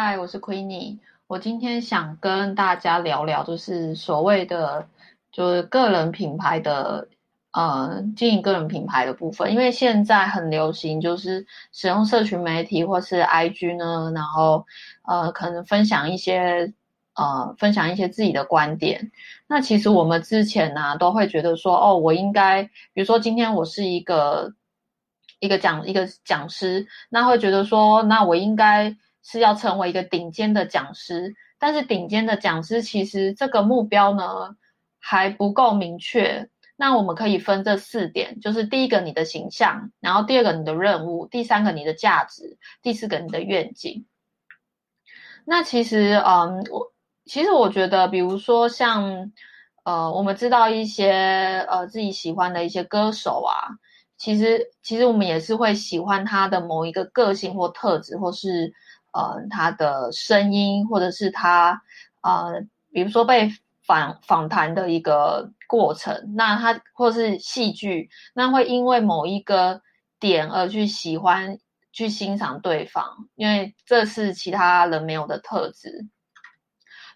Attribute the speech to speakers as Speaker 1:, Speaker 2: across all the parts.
Speaker 1: 嗨，我是 Queenie。我今天想跟大家聊聊，就是所谓的就是个人品牌的呃经营个人品牌的部分。因为现在很流行，就是使用社群媒体或是 IG 呢，然后呃可能分享一些呃分享一些自己的观点。那其实我们之前呢都会觉得说，哦，我应该，比如说今天我是一个一个讲一个讲师，那会觉得说，那我应该。是要成为一个顶尖的讲师，但是顶尖的讲师其实这个目标呢还不够明确。那我们可以分这四点，就是第一个你的形象，然后第二个你的任务，第三个你的价值，第四个你的愿景。那其实，嗯，我其实我觉得，比如说像，呃，我们知道一些呃自己喜欢的一些歌手啊，其实其实我们也是会喜欢他的某一个个性或特质，或是。呃，他的声音，或者是他，呃，比如说被访访谈的一个过程，那他或是戏剧，那会因为某一个点而去喜欢、去欣赏对方，因为这是其他人没有的特质。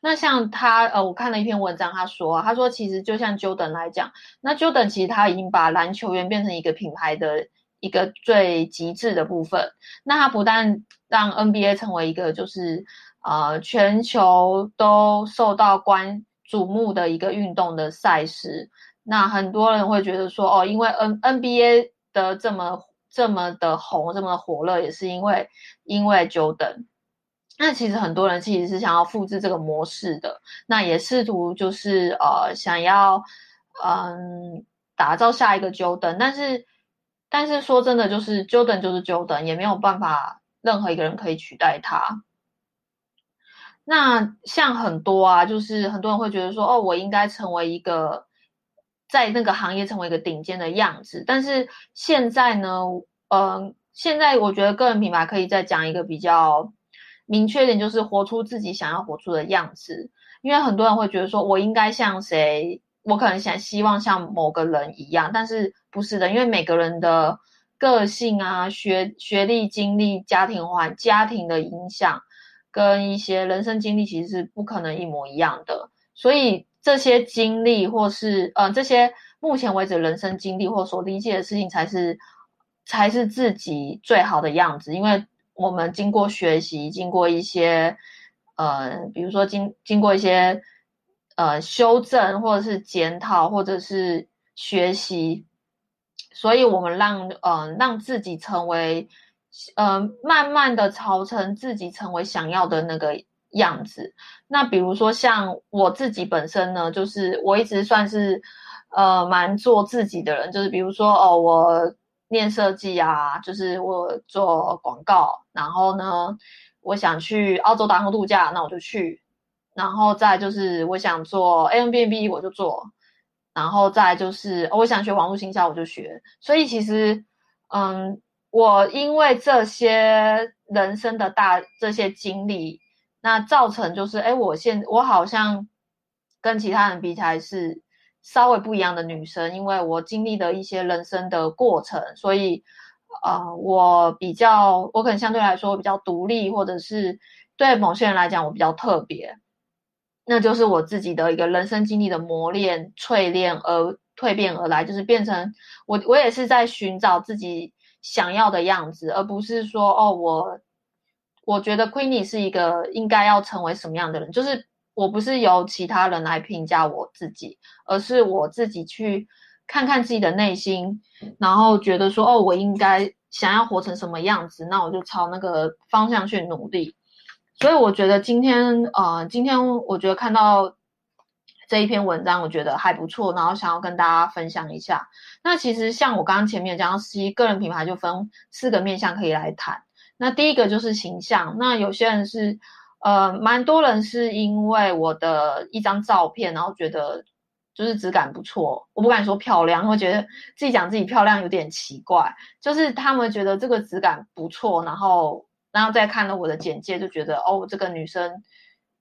Speaker 1: 那像他，呃，我看了一篇文章，他说，他说其实就像 Jordan 来讲，那 Jordan 其实他已经把篮球员变成一个品牌的。一个最极致的部分，那他不但让 NBA 成为一个就是呃全球都受到关瞩目的一个运动的赛事，那很多人会觉得说哦，因为 N NBA 的这么这么的红，这么火热，也是因为因为 Jordan。那其实很多人其实是想要复制这个模式的，那也试图就是呃想要嗯打造下一个 Jordan，但是。但是说真的，就是 Jordan 就是 Jordan，也没有办法任何一个人可以取代他。那像很多啊，就是很多人会觉得说，哦，我应该成为一个在那个行业成为一个顶尖的样子。但是现在呢，嗯，现在我觉得个人品牌可以再讲一个比较明确点，就是活出自己想要活出的样子。因为很多人会觉得说，我应该像谁？我可能想希望像某个人一样，但是不是的，因为每个人的个性啊、学学历、经历、家庭环家庭的影响，跟一些人生经历，其实是不可能一模一样的。所以这些经历，或是呃这些目前为止人生经历或所理解的事情，才是才是自己最好的样子。因为我们经过学习，经过一些呃，比如说经经过一些。呃，修正或者是检讨，或者是学习，所以我们让呃让自己成为，呃慢慢的朝成自己成为想要的那个样子。那比如说像我自己本身呢，就是我一直算是呃蛮做自己的人，就是比如说哦，我念设计啊，就是我做广告，然后呢，我想去澳洲打工度假，那我就去。然后再就是我想做 a m b n b 我就做，然后再就是我想学网络营销我就学。所以其实，嗯，我因为这些人生的大这些经历，那造成就是，哎，我现我好像跟其他人比起来是稍微不一样的女生，因为我经历的一些人生的过程，所以，呃，我比较我可能相对来说比较独立，或者是对某些人来讲我比较特别。那就是我自己的一个人生经历的磨练、淬炼而蜕变而来，就是变成我，我也是在寻找自己想要的样子，而不是说哦，我我觉得 Queenie 是一个应该要成为什么样的人，就是我不是由其他人来评价我自己，而是我自己去看看自己的内心，然后觉得说哦，我应该想要活成什么样子，那我就朝那个方向去努力。所以我觉得今天，呃，今天我觉得看到这一篇文章，我觉得还不错，然后想要跟大家分享一下。那其实像我刚刚前面讲到，其个人品牌就分四个面向可以来谈。那第一个就是形象。那有些人是，呃，蛮多人是因为我的一张照片，然后觉得就是质感不错。我不敢说漂亮，我觉得自己讲自己漂亮有点奇怪。就是他们觉得这个质感不错，然后。然后再看了我的简介，就觉得哦，这个女生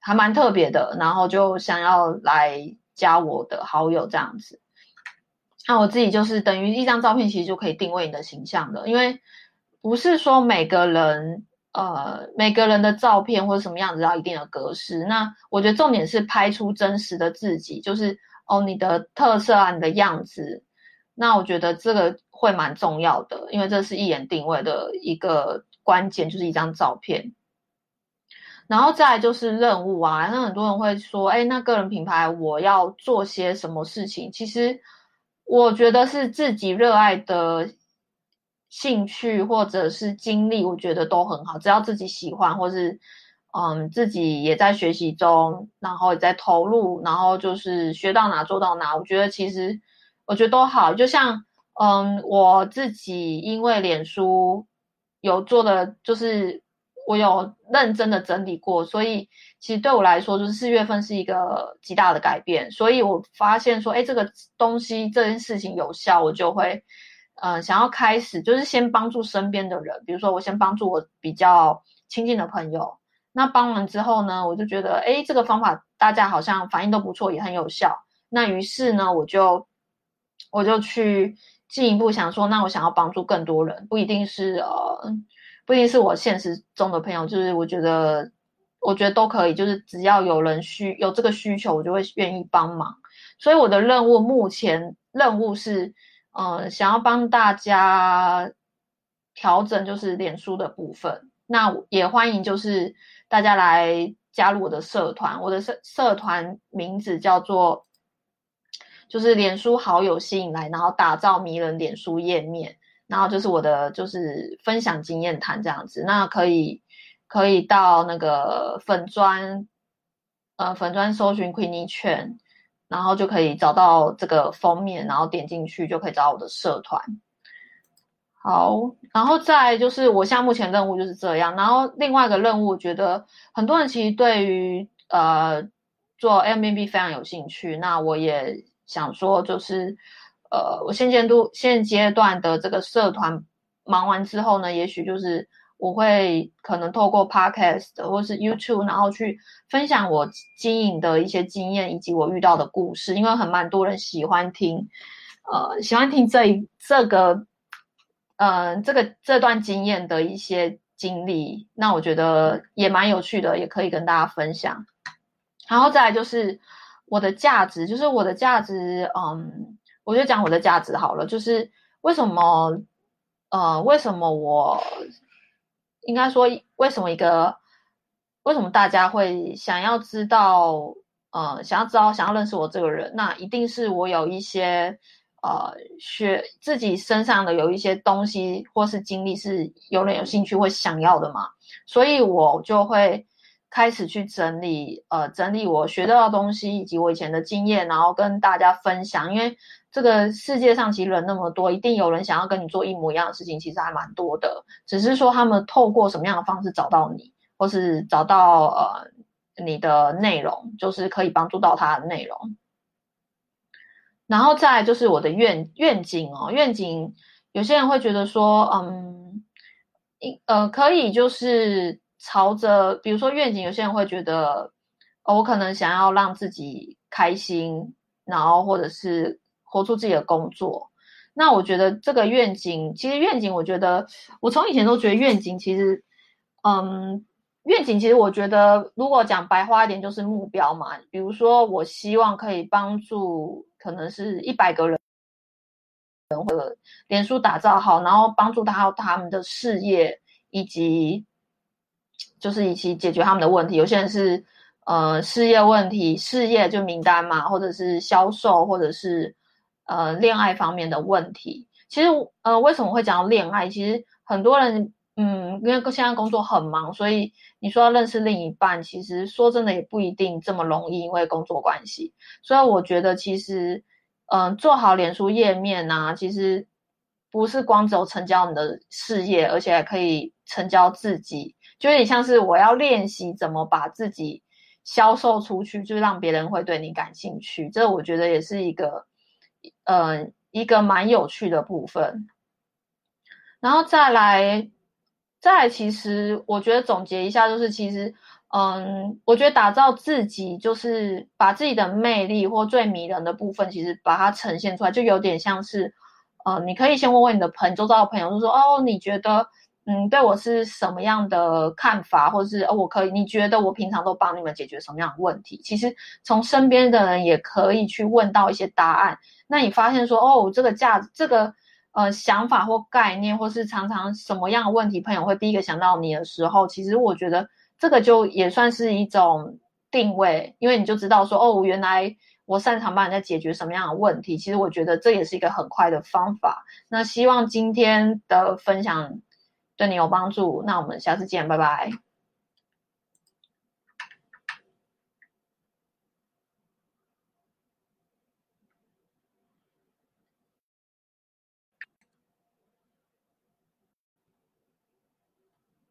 Speaker 1: 还蛮特别的，然后就想要来加我的好友这样子。那我自己就是等于一张照片，其实就可以定位你的形象的，因为不是说每个人呃每个人的照片或者什么样子要一定的格式。那我觉得重点是拍出真实的自己，就是哦你的特色啊，你的样子。那我觉得这个会蛮重要的，因为这是一眼定位的一个关键，就是一张照片。然后再就是任务啊，那很多人会说，哎，那个人品牌我要做些什么事情？其实我觉得是自己热爱的兴趣或者是经历，我觉得都很好，只要自己喜欢，或是嗯自己也在学习中，然后也在投入，然后就是学到哪做到哪，我觉得其实我觉得都好。就像嗯我自己因为脸书有做的就是。我有认真的整理过，所以其实对我来说，就是四月份是一个极大的改变。所以我发现说，哎，这个东西这件事情有效，我就会，呃，想要开始，就是先帮助身边的人，比如说我先帮助我比较亲近的朋友。那帮完之后呢，我就觉得，哎，这个方法大家好像反应都不错，也很有效。那于是呢，我就我就去进一步想说，那我想要帮助更多人，不一定是呃。不一定是我现实中的朋友，就是我觉得，我觉得都可以，就是只要有人需有这个需求，我就会愿意帮忙。所以我的任务目前任务是，呃，想要帮大家调整就是脸书的部分。那也欢迎就是大家来加入我的社团，我的社社团名字叫做，就是脸书好友吸引来，然后打造迷人脸书页面。然后就是我的就是分享经验谈这样子，那可以可以到那个粉砖，呃粉砖搜寻 Queenie 券，然后就可以找到这个封面，然后点进去就可以找我的社团。好，然后再就是我现在目前任务就是这样，然后另外一个任务，我觉得很多人其实对于呃做 M B B 非常有兴趣，那我也想说就是。呃，我现阶段现阶段的这个社团忙完之后呢，也许就是我会可能透过 Podcast 或是 YouTube，然后去分享我经营的一些经验以及我遇到的故事，因为很蛮多人喜欢听，呃，喜欢听这一这个，呃，这个这段经验的一些经历，那我觉得也蛮有趣的，也可以跟大家分享。然后再来就是我的价值，就是我的价值，嗯。我就讲我的价值好了，就是为什么，呃，为什么我应该说，为什么一个，为什么大家会想要知道，呃，想要知道，想要认识我这个人，那一定是我有一些，呃，学自己身上的有一些东西或是经历是有人有兴趣会想要的嘛，所以我就会开始去整理，呃，整理我学到的东西以及我以前的经验，然后跟大家分享，因为。这个世界上其实人那么多，一定有人想要跟你做一模一样的事情，其实还蛮多的。只是说他们透过什么样的方式找到你，或是找到呃你的内容，就是可以帮助到他的内容。然后再就是我的愿愿景哦，愿景有些人会觉得说，嗯，一呃可以就是朝着，比如说愿景，有些人会觉得，我可能想要让自己开心，然后或者是。活出自己的工作，那我觉得这个愿景，其实愿景，我觉得我从以前都觉得愿景，其实，嗯，愿景其实我觉得，如果讲白话一点，就是目标嘛。比如说，我希望可以帮助，可能是一百个人，或者脸书打造好，然后帮助他他们的事业，以及就是一起解决他们的问题。有些人是呃事业问题，事业就名单嘛，或者是销售，或者是。呃，恋爱方面的问题，其实呃，为什么会讲到恋爱？其实很多人，嗯，因为现在工作很忙，所以你说要认识另一半，其实说真的也不一定这么容易，因为工作关系。所以我觉得，其实，嗯，做好脸书页面啊，其实不是光只有成交你的事业，而且还可以成交自己，就有点像是我要练习怎么把自己销售出去，就是让别人会对你感兴趣。这我觉得也是一个。呃，一个蛮有趣的部分，然后再来，再来，其实我觉得总结一下，就是其实，嗯，我觉得打造自己，就是把自己的魅力或最迷人的部分，其实把它呈现出来，就有点像是，呃，你可以先问问你的朋，周遭的朋友，就说，哦，你觉得嗯，对我是什么样的看法，或者是哦，我可以，你觉得我平常都帮你们解决什么样的问题？其实从身边的人也可以去问到一些答案。那你发现说，哦，这个价值这个呃想法或概念，或是常常什么样的问题，朋友会第一个想到你的时候，其实我觉得这个就也算是一种定位，因为你就知道说，哦，原来我擅长帮人家解决什么样的问题。其实我觉得这也是一个很快的方法。那希望今天的分享。对你有帮助，那我们下次见，拜拜。